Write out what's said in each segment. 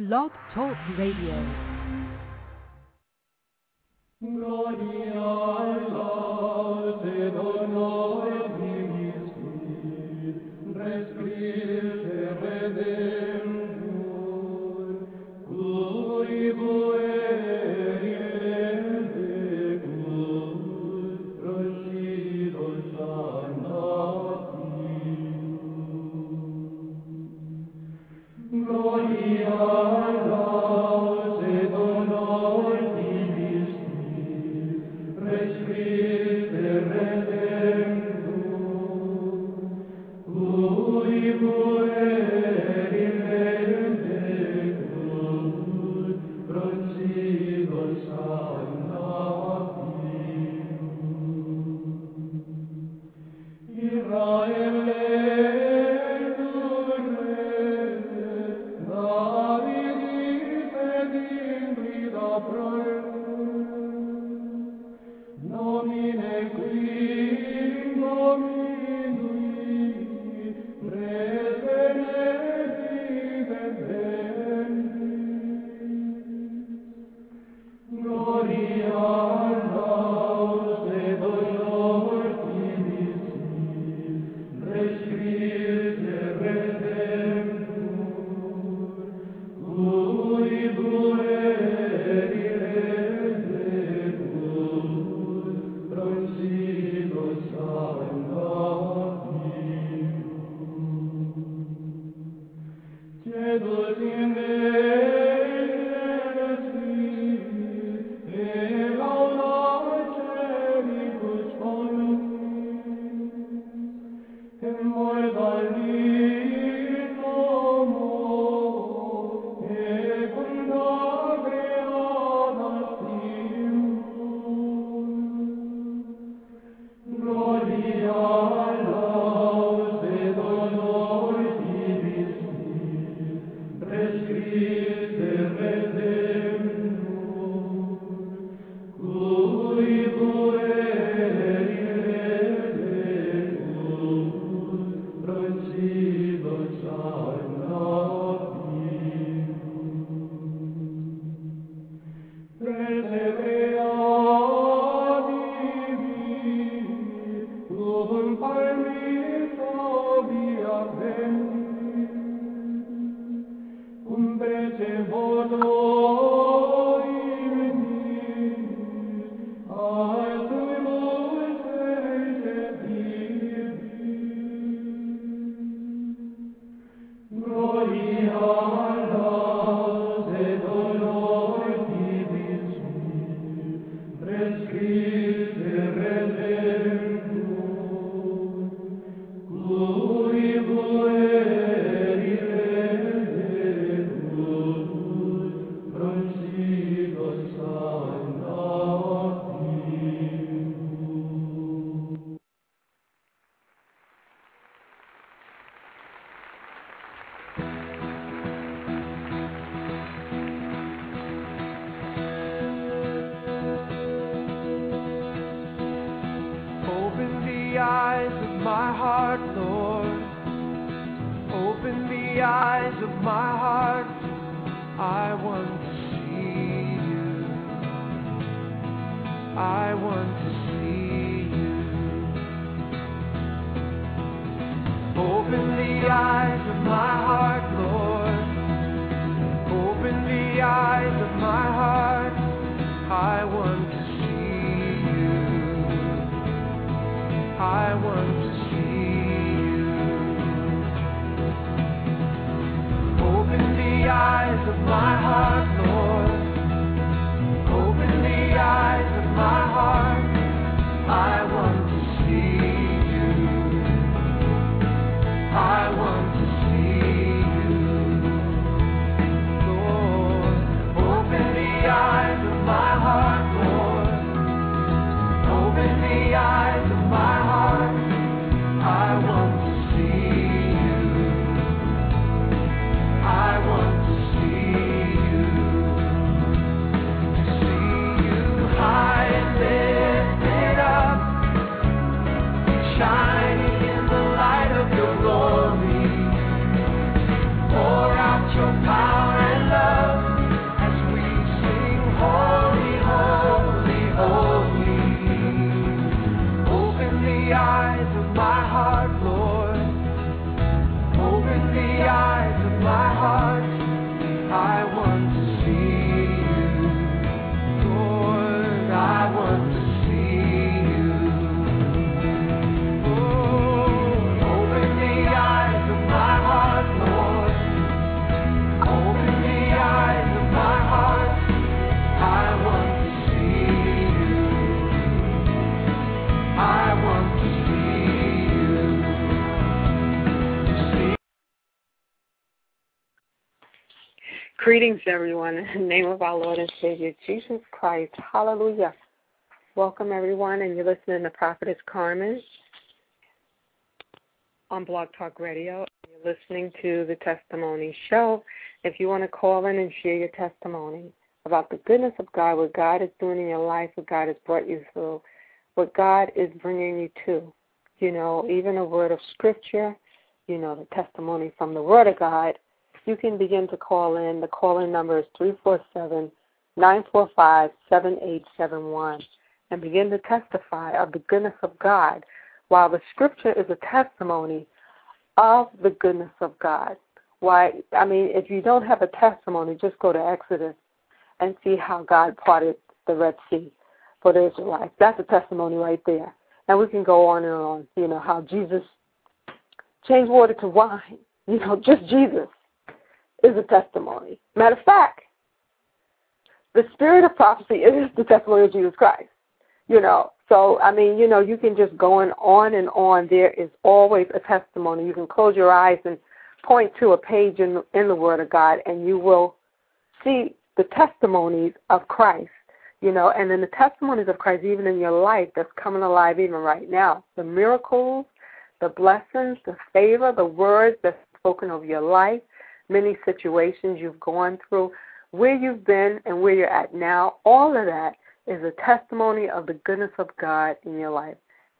Blog Talk Radio. Gloria cum precevoto Greetings, everyone, in the name of our Lord and Savior, Jesus Christ. Hallelujah. Welcome, everyone, and you're listening to Prophetess Carmen on Blog Talk Radio. You're listening to the Testimony Show. If you want to call in and share your testimony about the goodness of God, what God is doing in your life, what God has brought you through, what God is bringing you to, you know, even a word of scripture, you know, the testimony from the Word of God you can begin to call in. The call in number is 347 945 7871 and begin to testify of the goodness of God, while the scripture is a testimony of the goodness of God. Why, I mean, if you don't have a testimony, just go to Exodus and see how God parted the Red Sea for the Israelites. That's a testimony right there. And we can go on and on, you know, how Jesus changed water to wine, you know, just Jesus is a testimony. Matter of fact, the spirit of prophecy is the testimony of Jesus Christ. You know, so I mean, you know, you can just go on and on. There is always a testimony. You can close your eyes and point to a page in in the Word of God, and you will see the testimonies of Christ. You know, and then the testimonies of Christ, even in your life, that's coming alive even right now. The miracles, the blessings, the favor, the words that's spoken over your life, many situations you've gone through, where you've been and where you're at now, all of that is a testimony of the goodness of God in your life.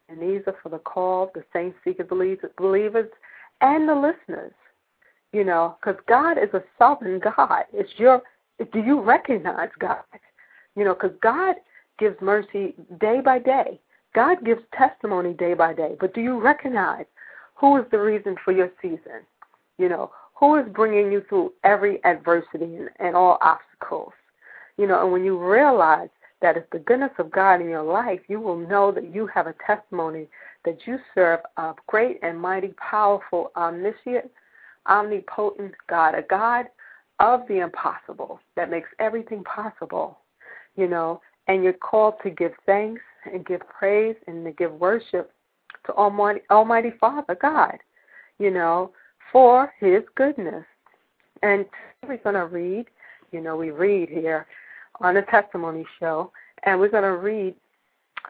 And these are for the called, the saints, seekers, believers, and the listeners. You know, because God is a sovereign God. It's your. Do you recognize God? You know, because God gives mercy day by day. God gives testimony day by day. But do you recognize who is the reason for your season? You know, who is bringing you through every adversity and, and all obstacles. You know, and when you realize that it's the goodness of God in your life, you will know that you have a testimony that you serve a great and mighty, powerful, omniscient, omnipotent God, a God of the impossible that makes everything possible. You know, and you're called to give thanks and give praise and to give worship to Almighty, Almighty Father God. You know, for his goodness. And we're going to read, you know, we read here on the testimony show, and we're going to read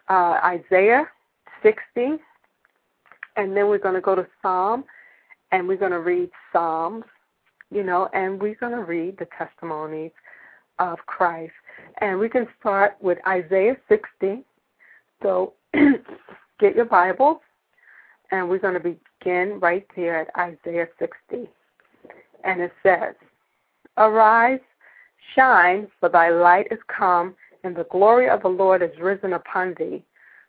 uh, Isaiah 60, and then we're going to go to Psalm, and we're going to read Psalms, you know, and we're going to read the testimonies of Christ. And we can start with Isaiah 60. So get your Bible, and we're going to begin right there at Isaiah 60. And it says, Arise, shine, for thy light is come, and the glory of the Lord is risen upon thee.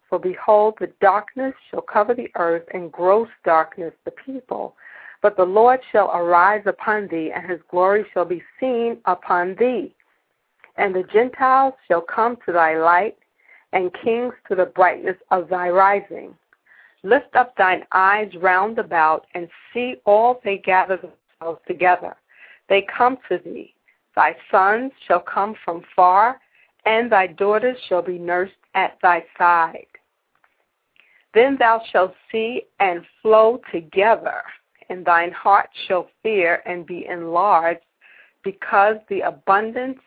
For behold, the darkness shall cover the earth, and gross darkness the people. But the Lord shall arise upon thee, and his glory shall be seen upon thee. And the Gentiles shall come to thy light, and kings to the brightness of thy rising. Lift up thine eyes round about, and see all they gather themselves together. They come to thee. Thy sons shall come from far, and thy daughters shall be nursed at thy side. Then thou shalt see and flow together, and thine heart shall fear and be enlarged, because the abundance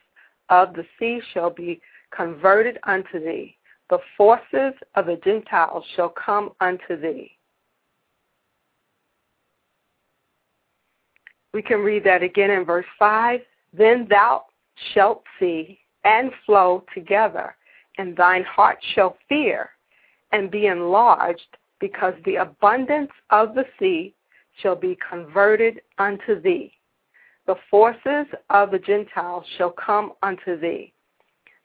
of the sea shall be converted unto thee the forces of the Gentiles shall come unto thee. We can read that again in verse 5. Then thou shalt see and flow together, and thine heart shall fear and be enlarged, because the abundance of the sea shall be converted unto thee. The forces of the Gentiles shall come unto thee.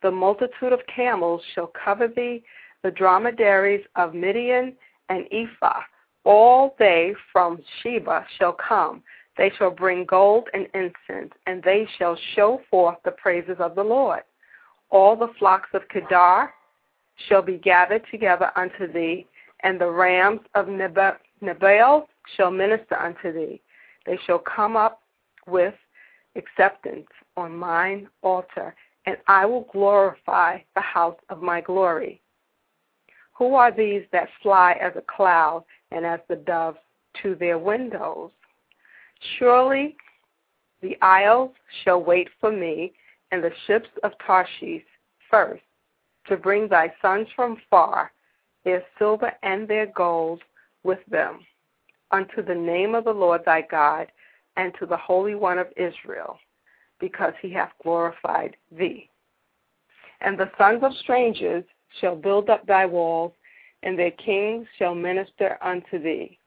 The multitude of camels shall cover thee, the dromedaries of Midian and Ephah. All they from Sheba shall come. They shall bring gold and incense, and they shall show forth the praises of the Lord. All the flocks of Kedar shall be gathered together unto thee, and the rams of Nebaioth shall minister unto thee. They shall come up with acceptance on mine altar, and I will glorify the house of my glory. Who are these that fly as a cloud and as the dove to their windows? Surely The isles shall wait for me, and the ships of Tarshish first, to bring thy sons from far, their silver and their gold with them, unto the name of the Lord thy God, and to the Holy One of Israel, because he hath glorified thee. And the sons of strangers shall build up thy walls, and their kings shall minister unto thee.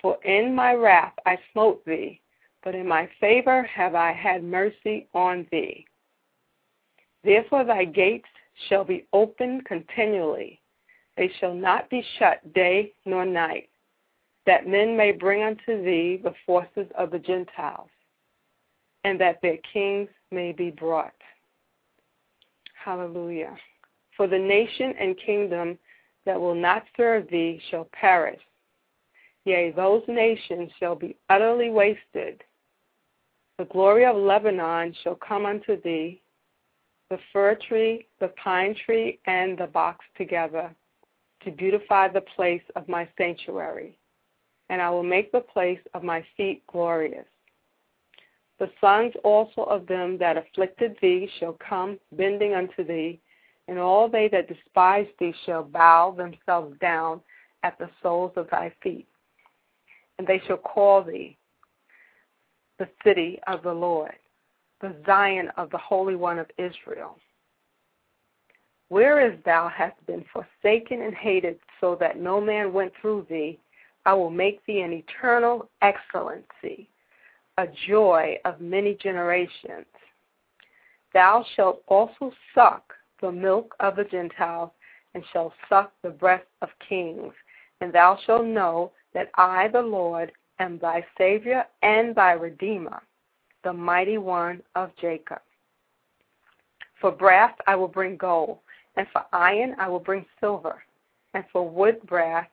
For in my wrath I smote thee, but in my favor have I had mercy on thee. Therefore thy gates shall be open continually, they shall not be shut day nor night, that men may bring unto thee the forces of the Gentiles, and that their kings may be brought. Hallelujah. For the nation and kingdom that will not serve thee shall perish. Yea, those nations shall be utterly wasted. The glory of Lebanon shall come unto thee, the fir tree, the pine tree, and the box together, to beautify the place of my sanctuary. And I will make the place of my feet glorious. The sons also of them that afflicted thee shall come bending unto thee, and all they that despise thee shall bow themselves down at the soles of thy feet. And they shall call thee the city of the Lord, the Zion of the Holy One of Israel. Whereas thou hast been forsaken and hated, so that no man went through thee, I will make thee an eternal excellency, a joy of many generations. Thou shalt also suck the milk of the Gentiles, and shalt suck the breast of kings. And thou shalt know that I, the Lord, am thy Savior and thy Redeemer, the mighty one of Jacob. For brass I will bring gold, and for iron I will bring silver, and for wood brass,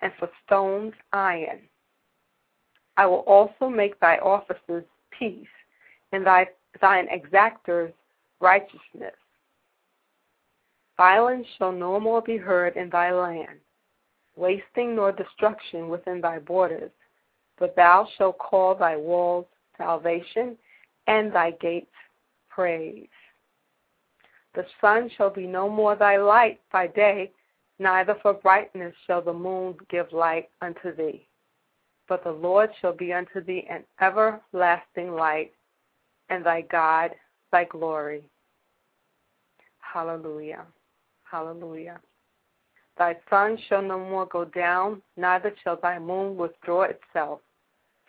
and for stones iron. I will also make thy officers peace, and thy thine exactors righteousness. Violence shall no more be heard in thy land, wasting nor destruction within thy borders, but thou shalt call thy walls salvation, and thy gates praise. The sun shall be no more thy light by day, neither for brightness shall the moon give light unto thee. But the Lord shall be unto thee an everlasting light, and thy God thy glory. Hallelujah. Hallelujah. Thy sun shall no more go down, neither shall thy moon withdraw itself.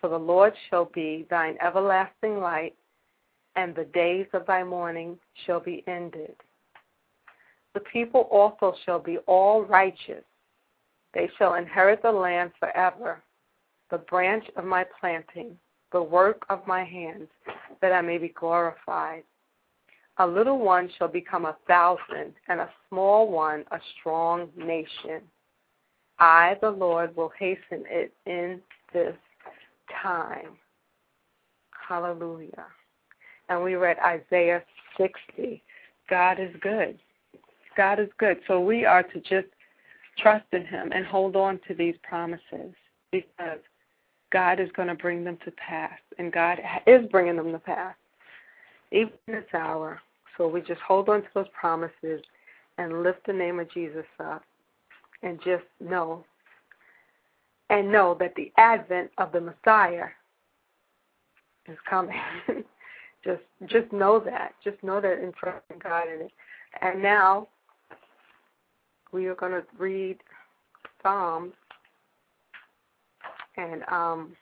For the Lord shall be thine everlasting light, and the days of thy mourning shall be ended. The people also shall be all righteous. They shall inherit the land forever, the branch of my planting, the work of my hands, that I may be glorified. A little one shall become a thousand, and a small one a strong nation. I, the Lord, will hasten it in this time. Hallelujah. And we read Isaiah 60. God is good. God is good. So we are to just trust in Him and hold on to these promises because God is going to bring them to pass, and God is bringing them to pass, even in this hour. So we just hold on to those promises and lift the name of Jesus up, and just know and know that the advent of the Messiah is coming. just just know that. Just know that and trust in God in it. And now we are going to read Psalms, and um,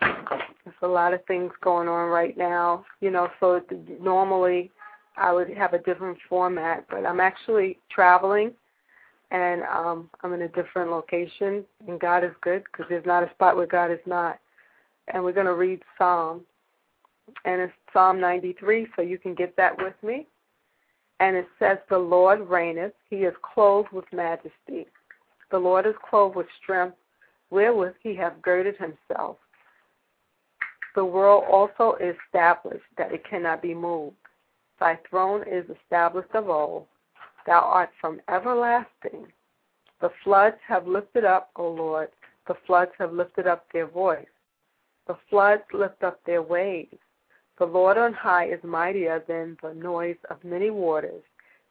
there's a lot of things going on right now. You know, so normally I would have a different format, but I'm actually traveling and um, I'm in a different location, and God is good because there's not a spot where God is not. And we're going to read Psalm, and it's Psalm 93, so you can get that with me. And it says, The Lord reigneth, he is clothed with majesty. The Lord is clothed with strength, wherewith he hath girded himself. The world also is established, that it cannot be moved. Thy throne is established of old Thou art from everlasting. The floods have lifted up, O Lord, the floods have lifted up their voice. The floods lift up their waves. The Lord on high is mightier than the noise of many waters,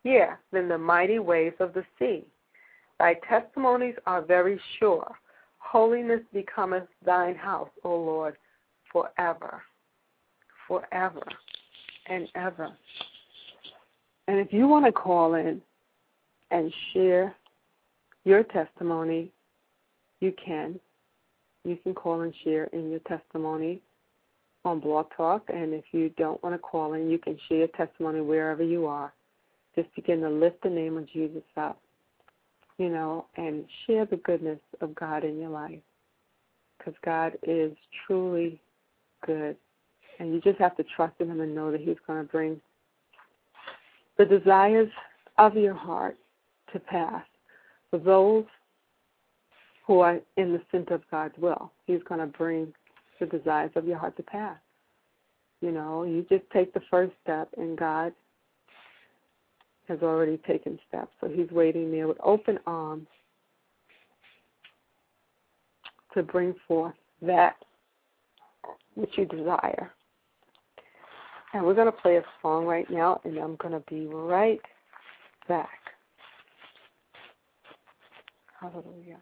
yea, than the mighty waves of the sea. Thy testimonies are very sure. Holiness becometh thine house, O Lord, forever, forever and ever. And if you want to call in and share your testimony, you can. You can call and share in your testimony on Blog Talk. And if you don't want to call in, you can share your testimony wherever you are. Just begin to lift the name of Jesus up, you know, and share the goodness of God in your life. Because God is truly good. And you just have to trust in Him and know that He's going to bring the desires of your heart to pass. For those who are in the center of God's will, He's going to bring the desires of your heart to pass. You know, you just take the first step, and God has already taken steps. So He's waiting there with open arms to bring forth that which you desire. And we're going to play a song right now, and I'm going to be right back. Hallelujah.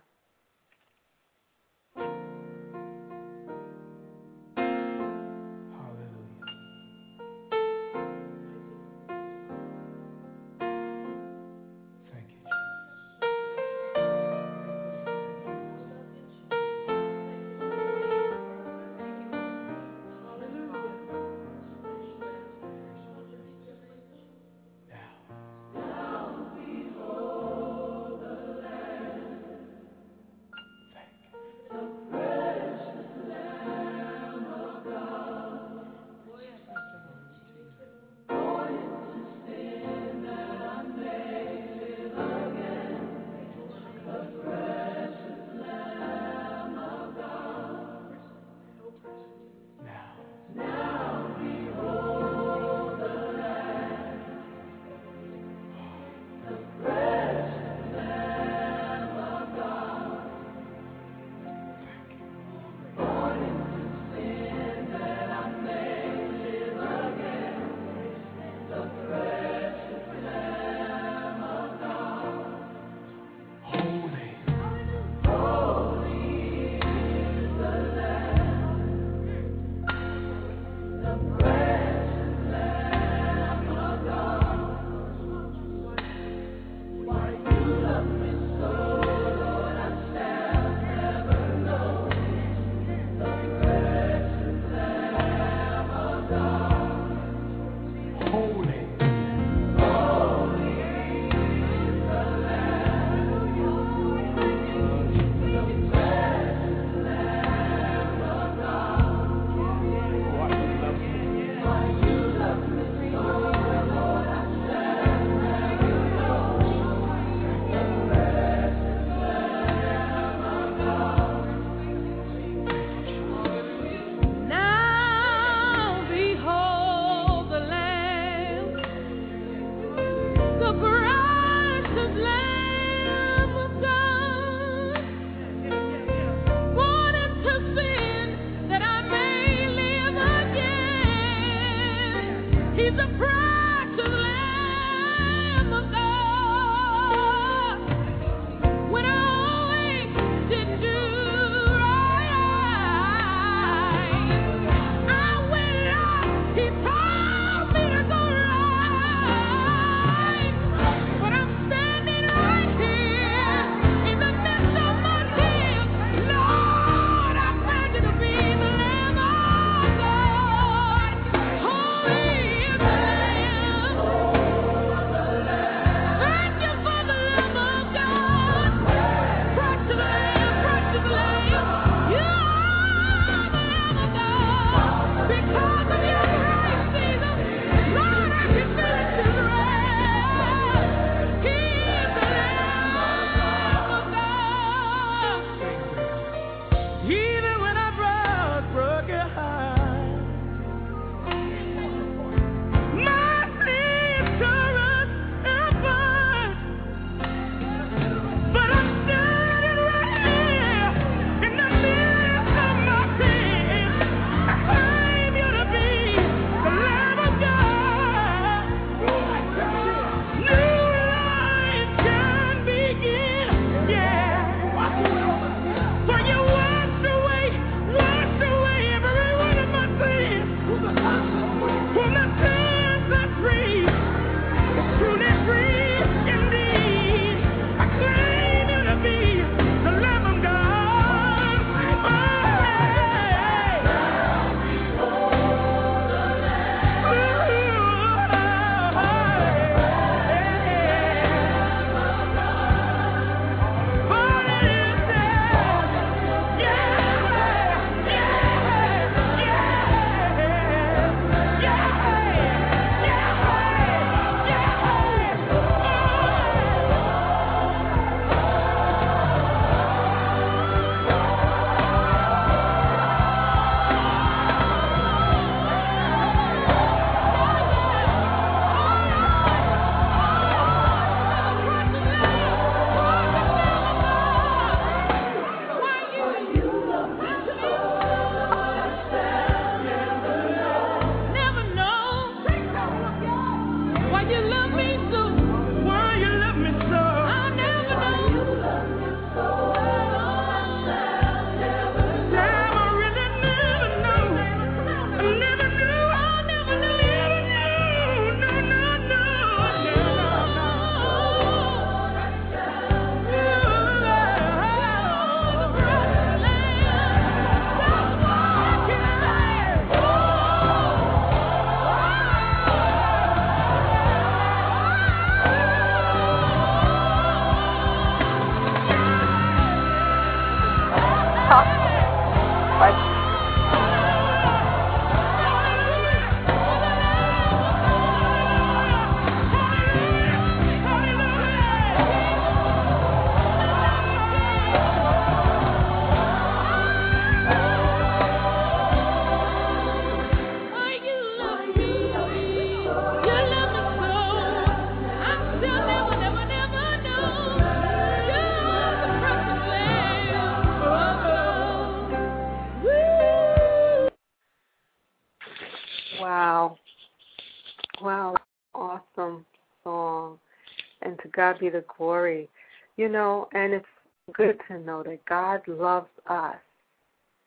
God be the glory. You know, and it's good to know that God loves us.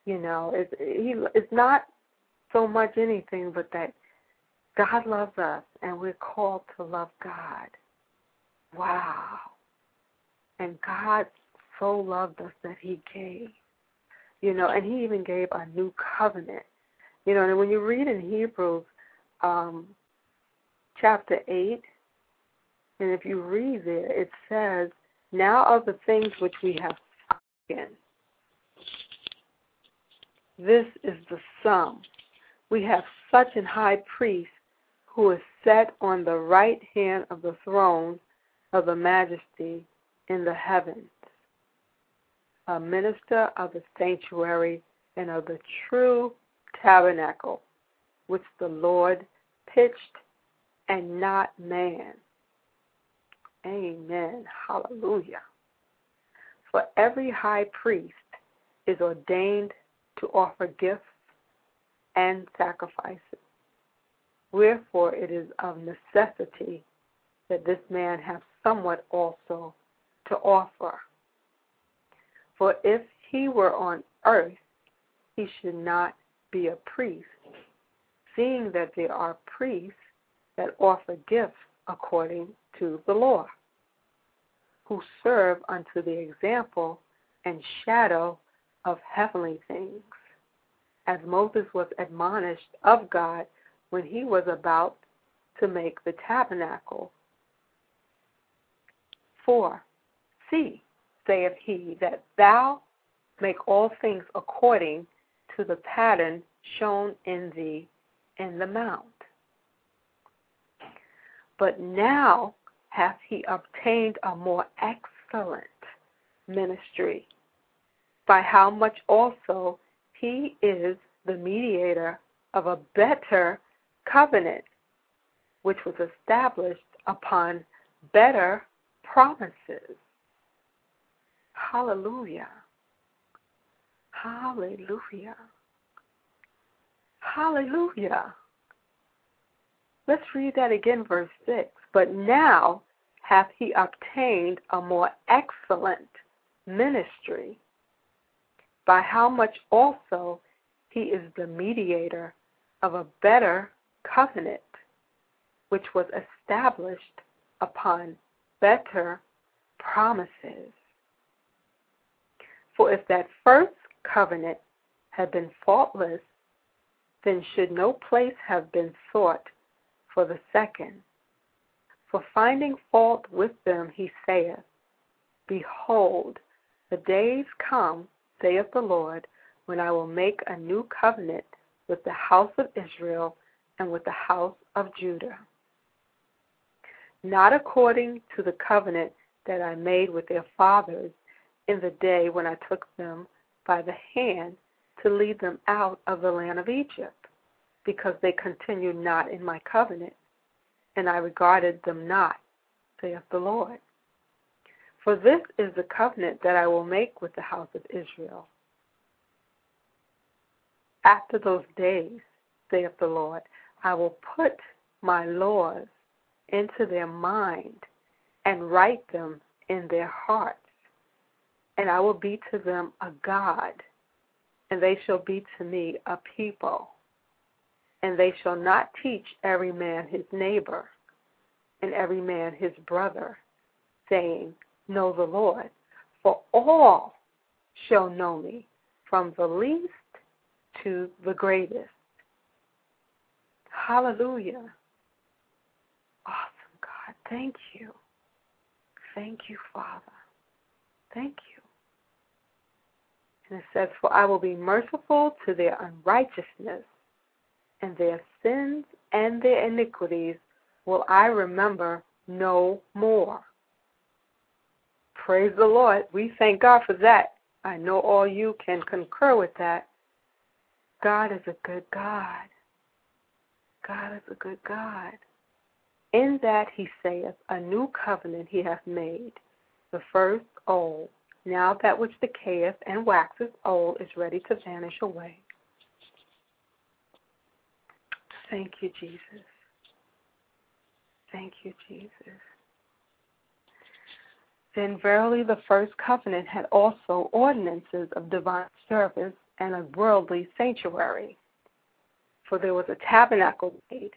You know, it's he it's not so much anything but that God loves us and we're called to love God. Wow. And God so loved us that he gave. You know, and he even gave a new covenant. You know, and when you read in Hebrews um, chapter 8, and if you read there, it says, Now of the things which we have spoken, this is the sum. We have such an high priest who is set on the right hand of the throne of the majesty in the heavens, a minister of the sanctuary and of the true tabernacle, which the Lord pitched and not man. Amen. Hallelujah. For every high priest is ordained to offer gifts and sacrifices. Wherefore it is of necessity that this man have somewhat also to offer. For if he were on earth, he should not be a priest, seeing that there are priests that offer gifts according to the law, who serve unto the example and shadow of heavenly things, as Moses was admonished of God when he was about to make the tabernacle. For, see, saith he, that thou make all things according to the pattern shown in thee in the mount. But now hath he obtained a more excellent ministry, by how much also he is the mediator of a better covenant, which was established upon better promises. Hallelujah. Hallelujah. Hallelujah. Let's read that again, verse 6. But now hath he obtained a more excellent ministry, by how much also he is the mediator of a better covenant, which was established upon better promises. For if that first covenant had been faultless, then should no place have been sought for the second. For finding fault with them, he saith, Behold, the days come, saith the Lord, when I will make a new covenant with the house of Israel and with the house of Judah. Not according to the covenant that I made with their fathers in the day when I took them by the hand to lead them out of the land of Egypt, because they continued not in my covenant, and I regarded them not, saith the Lord. For this is the covenant that I will make with the house of Israel. After those days, saith the Lord, I will put my laws into their mind and write them in their hearts. And I will be to them a God, and they shall be to me a people. And they shall not teach every man his neighbor and every man his brother, saying, Know the Lord, for all shall know me, from the least to the greatest. Hallelujah. Awesome, God. Thank you. Thank you, Father. Thank you. And it says, For I will be merciful to their unrighteousness, and their sins and their iniquities will I remember no more. Praise the Lord. We thank God for that. I know all you can concur with that. God is a good God. God is a good God. In that he saith, A new covenant he hath made, the first old. Now that which decayeth and waxeth old is ready to vanish away. Thank you, Jesus. Thank you, Jesus. Then verily the first covenant had also ordinances of divine service and a worldly sanctuary. For there was a tabernacle made,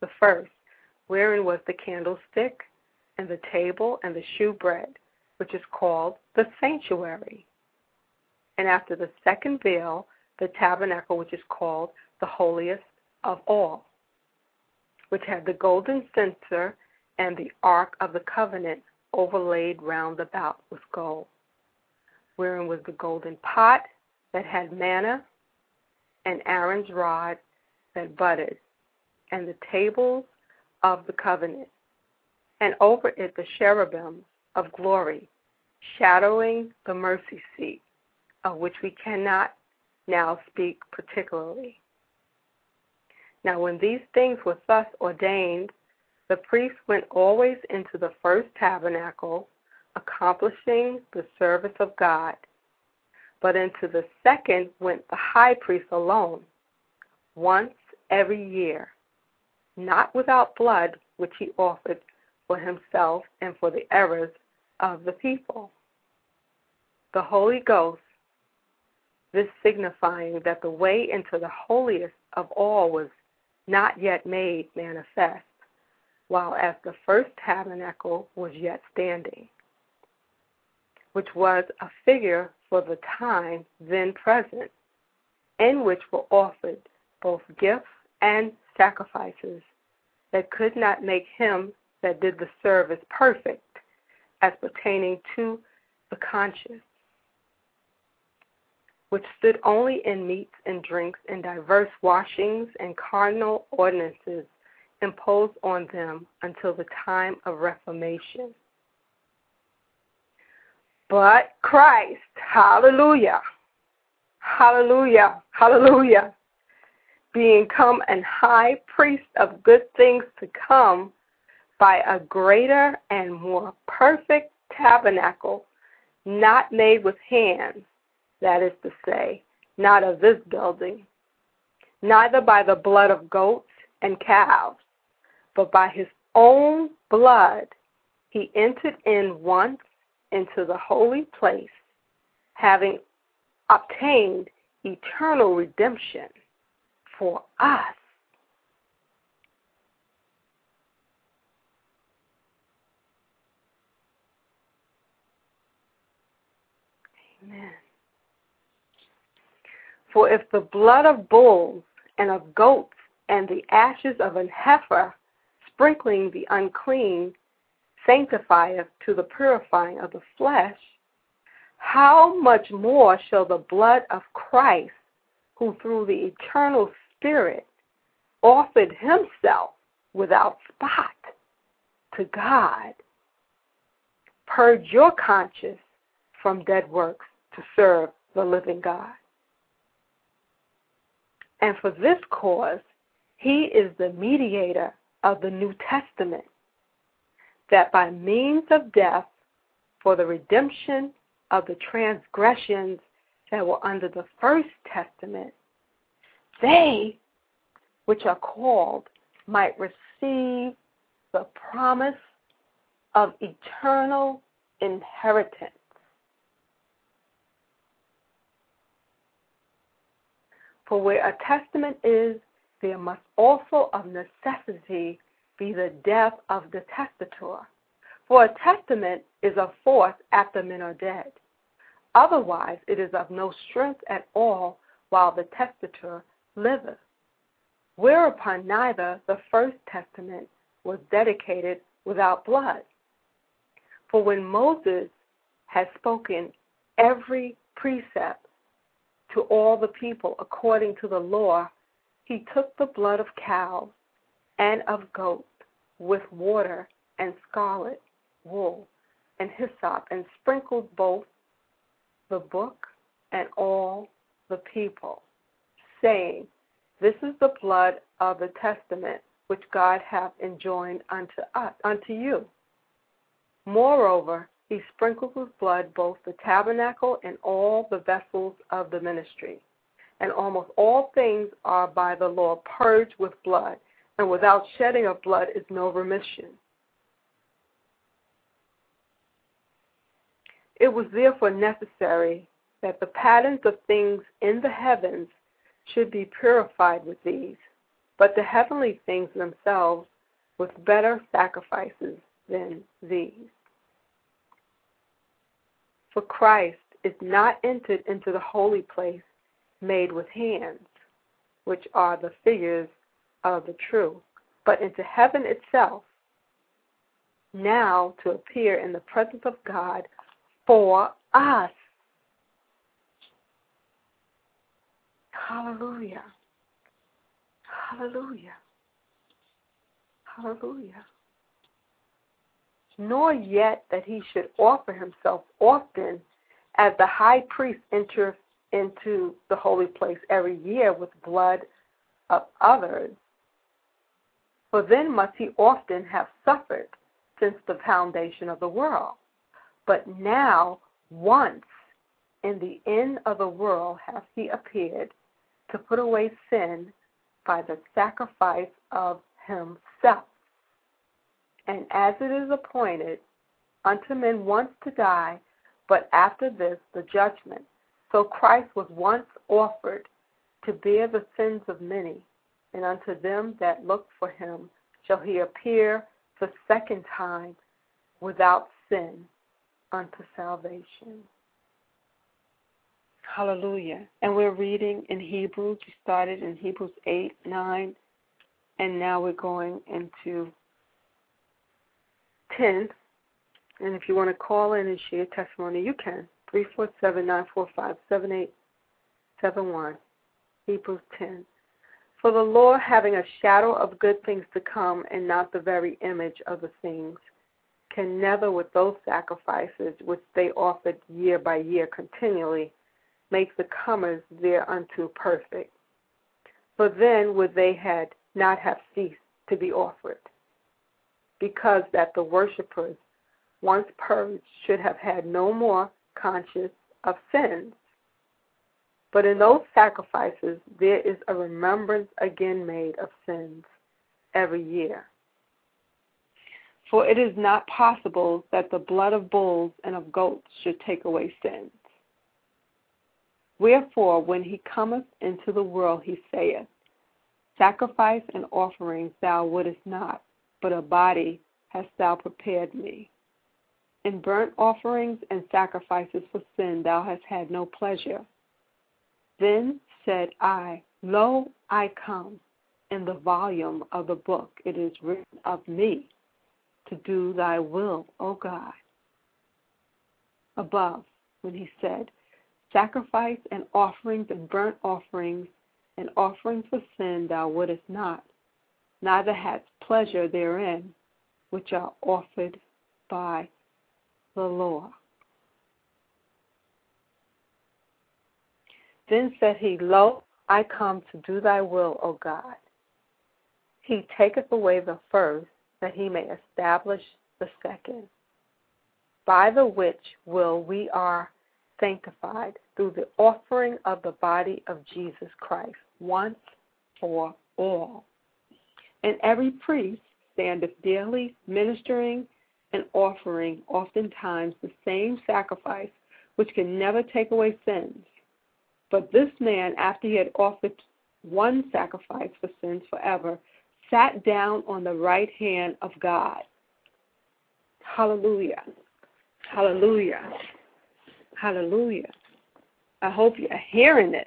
the first, wherein was the candlestick, and the table, and the shewbread, which is called the sanctuary. And after the second veil, the tabernacle, which is called the holiest of all, which had the golden censer and the ark of the covenant overlaid round about with gold, wherein was the golden pot that had manna, and Aaron's rod that budded, and the tables of the covenant, and over it the cherubim of glory, shadowing the mercy seat, of which we cannot now speak particularly. Now, when these things were thus ordained, the priest went always into the first tabernacle, accomplishing the service of God. But into the second went the high priest alone, once every year, not without blood, which he offered for himself and for the errors of the people. The Holy Ghost, this signifying that the way into the holiest of all was not yet made manifest, while as the first tabernacle was yet standing, which was a figure for the time then present, in which were offered both gifts and sacrifices that could not make him that did the service perfect as pertaining to the conscience, which stood only in meats and drinks and diverse washings and cardinal ordinances imposed on them until the time of Reformation. But Christ, hallelujah, hallelujah, hallelujah, being come an high priest of good things to come by a greater and more perfect tabernacle, not made with hands, that is to say, not of this building, neither by the blood of goats and calves, but by his own blood he entered in once into the holy place, having obtained eternal redemption for us. Amen. For if the blood of bulls and of goats and the ashes of an heifer sprinkling the unclean sanctifieth to the purifying of the flesh, how much more shall the blood of Christ, who through the eternal Spirit offered himself without spot to God, purge your conscience from dead works to serve the living God? And for this cause, he is the mediator of the New Testament, that by means of death, for the redemption of the transgressions that were under the First Testament, they which are called might receive the promise of eternal inheritance. For where a testament is, there must also of necessity be the death of the testator. For a testament is of force after men are dead. Otherwise, it is of no strength at all while the testator liveth. Whereupon neither the first testament was dedicated without blood. For when Moses had spoken every precept to all the people according to the law, he took the blood of cows and of goats with water and scarlet wool and hyssop and sprinkled both the book and all the people, saying, This is the blood of the testament which God hath enjoined unto us, unto you. Moreover, he sprinkled with blood both the tabernacle and all the vessels of the ministry. And almost all things are by the law purged with blood, and without shedding of blood is no remission. It was therefore necessary that the patterns of things in the heavens should be purified with these, but the heavenly things themselves with better sacrifices than these. For Christ is not entered into the holy place made with hands, which are the figures of the true, but into heaven itself, now to appear in the presence of God for us. Hallelujah. Hallelujah. Hallelujah. Nor yet that he should offer himself often as the high priest enters into the holy place every year with blood of others. For then must he often have suffered since the foundation of the world. But now, once in the end of the world, hath he appeared to put away sin by the sacrifice of himself. And as it is appointed unto men once to die, but after this the judgment, so Christ was once offered to bear the sins of many, and unto them that look for him shall he appear the second time without sin unto salvation. Hallelujah. And we're reading in Hebrews. We started in Hebrews 8, 9, and now we're going into 10. And if you want to call in and share testimony, you can. 347 945 7871. Hebrews 10. For the Lord, having a shadow of good things to come and not the very image of the things, can never, with those sacrifices which they offered year by year continually, make the comers thereunto perfect. For then would they had not have ceased to be offered, because that the worshippers, once purged, should have had no more conscience of sins. But in those sacrifices there is a remembrance again made of sins every year. For it is not possible that the blood of bulls and of goats should take away sins. Wherefore, when he cometh into the world, he saith, Sacrifice and offerings thou wouldest not, but a body hast thou prepared me. In burnt offerings and sacrifices for sin thou hast had no pleasure. Then said I, Lo, I come. In the volume of the book it is written of me to do thy will, O God. Above, when he said, Sacrifice and offerings and burnt offerings and offerings for sin thou wouldest not, neither hath pleasure therein, which are offered by the law. Then said he, Lo, I come to do thy will, O God. He taketh away the first, that he may establish the second, by the which will we are sanctified through the offering of the body of Jesus Christ once for all. And every priest standeth daily, ministering and offering oftentimes the same sacrifice, which can never take away sins. But this man, after he had offered one sacrifice for sins forever, sat down on the right hand of God. Hallelujah. Hallelujah. Hallelujah. I hope you're hearing this.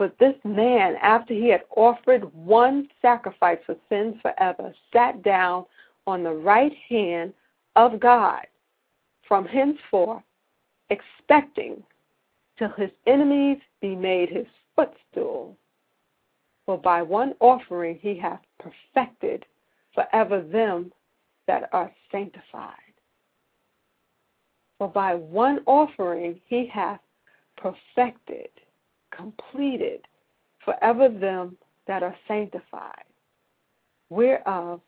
But this man, after he had offered one sacrifice for sins forever, sat down on the right hand of God from henceforth, expecting till his enemies be made his footstool. For by one offering he hath perfected forever them that are sanctified. For by one offering he hath perfected, completed forever them that are sanctified, whereof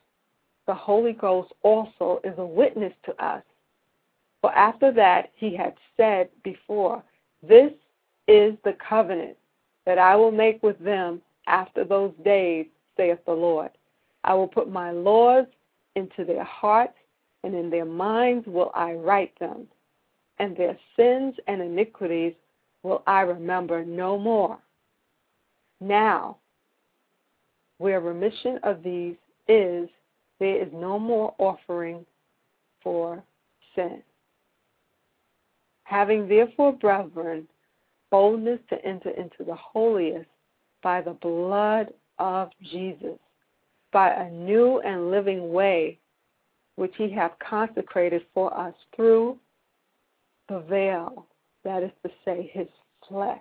the Holy Ghost also is a witness to us. For after that he had said before, This is the covenant that I will make with them after those days, saith the Lord. I will put my laws into their hearts, and in their minds will I write them, and their sins and iniquities will I remember no more. Now, where remission of these is, there is no more offering for sin. Having therefore, brethren, boldness to enter into the holiest by the blood of Jesus, by a new and living way which he hath consecrated for us through the veil, that is to say, his flesh.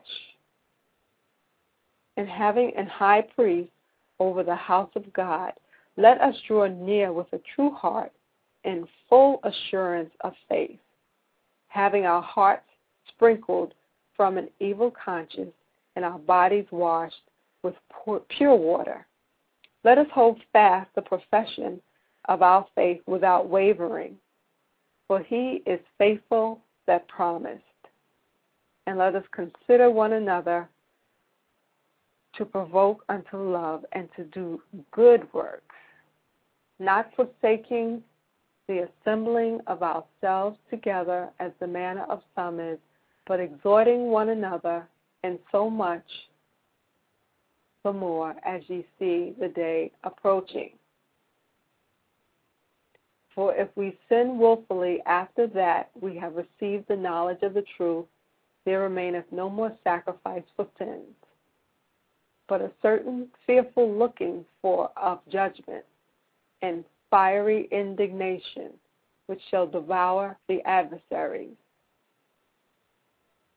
And having an high priest over the house of God, let us draw near with a true heart and full assurance of faith, having our hearts sprinkled from an evil conscience and our bodies washed with pure water. Let us hold fast the profession of our faith without wavering, for he is faithful that promised. And let us consider one another to provoke unto love and to do good works, not forsaking the assembling of ourselves together as the manner of some is, but exhorting one another, and so much the more as ye see the day approaching. For if we sin wilfully after that we have received the knowledge of the truth, there remaineth no more sacrifice for sins, but a certain fearful looking for of judgment and fiery indignation which shall devour the adversaries.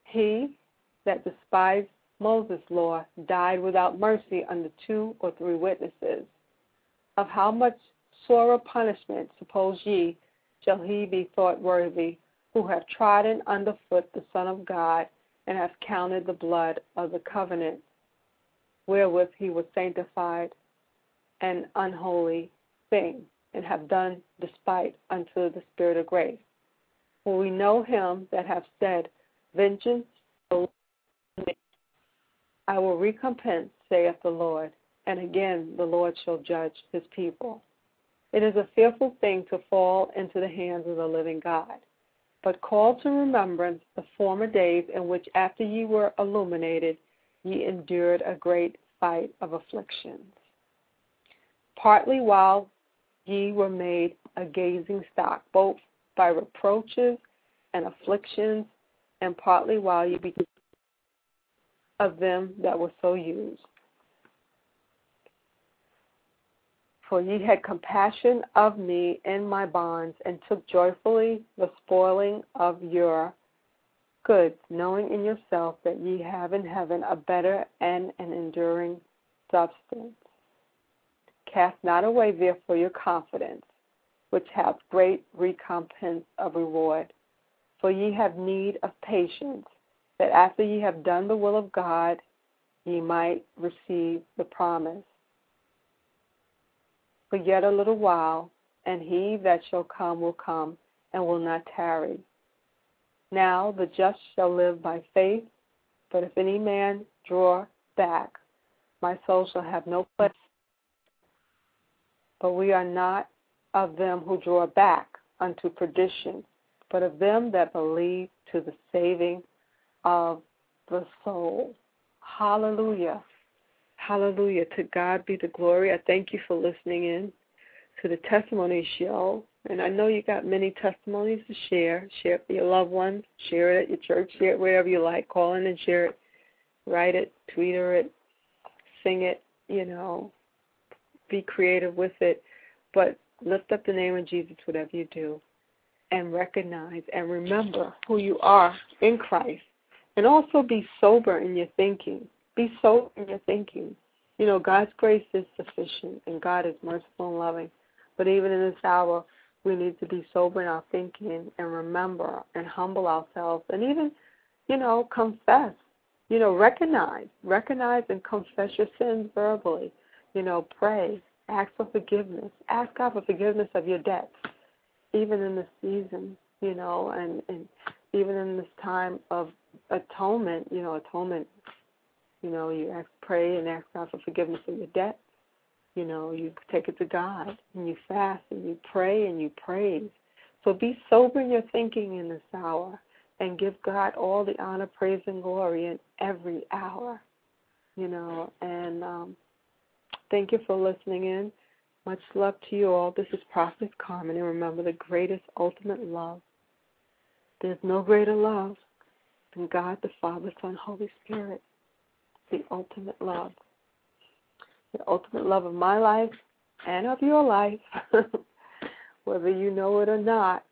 He that despised Moses' law died without mercy under two or three witnesses. Of how much sorer punishment, suppose ye, shall he be thought worthy, who have trodden under foot the Son of God, and have counted the blood of the covenant, wherewith he was sanctified, an unholy thing, and have done despite unto the Spirit of grace. For we know him that hath said, Vengeance, I will recompense, saith the Lord, and again the Lord shall judge his people. It is a fearful thing to fall into the hands of the living God. But call to remembrance the former days in which, after ye were illuminated, ye endured a great fight of afflictions. Partly while ye were made a gazing stock, both by reproaches and afflictions, and partly while ye became of them that were so used. For ye had compassion of me in my bonds, and took joyfully the spoiling of your goods, knowing in yourself that ye have in heaven a better and an enduring substance. Cast not away therefore your confidence, which hath great recompense of reward. For ye have need of patience, that after ye have done the will of God, ye might receive the promise for yet a little while, and he that shall come will come and will not tarry. Now the just shall live by faith, but if any man draw back, my soul shall have no pleasure. but we are not of them who draw back unto perdition, but of them that believe to the saving of the soul. Hallelujah. Hallelujah. To God be the glory. I thank you for listening in to the testimony show. And I know you got many testimonies to share. Share it with your loved ones, share it at your church, share it wherever you like. Call in and share it. Write it, tweeter it, sing it, you know, be creative with it. But lift up the name of Jesus, whatever you do, and recognize and remember who you are in Christ. And also be sober in your thinking. Be sober in your thinking. You know, God's grace is sufficient, and God is merciful and loving. But even in this hour, we need to be sober in our thinking and remember and humble ourselves and even, you know, confess. You know, recognize, recognize and confess your sins verbally. You know, pray, ask for forgiveness, ask God for forgiveness of your debts, even in this season. You know, and and even in this time of atonement. You know, atonement. You know, you ask, pray, and ask God for forgiveness of your debt. you know, you take it to God and you fast and you pray and you praise. So be sober in your thinking in this hour and give God all the honor, praise, and glory in every hour. You know, and um, thank you for listening in. Much love to you all. This is Prophet Carmen, and remember the greatest ultimate love. There's no greater love than God the Father, Son, Holy Spirit. The ultimate love the ultimate love of my life and of your life, whether you know it or not,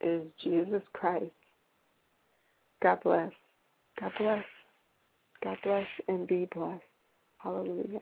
is Jesus Christ. God bless. God bless. God bless and be blessed. Hallelujah.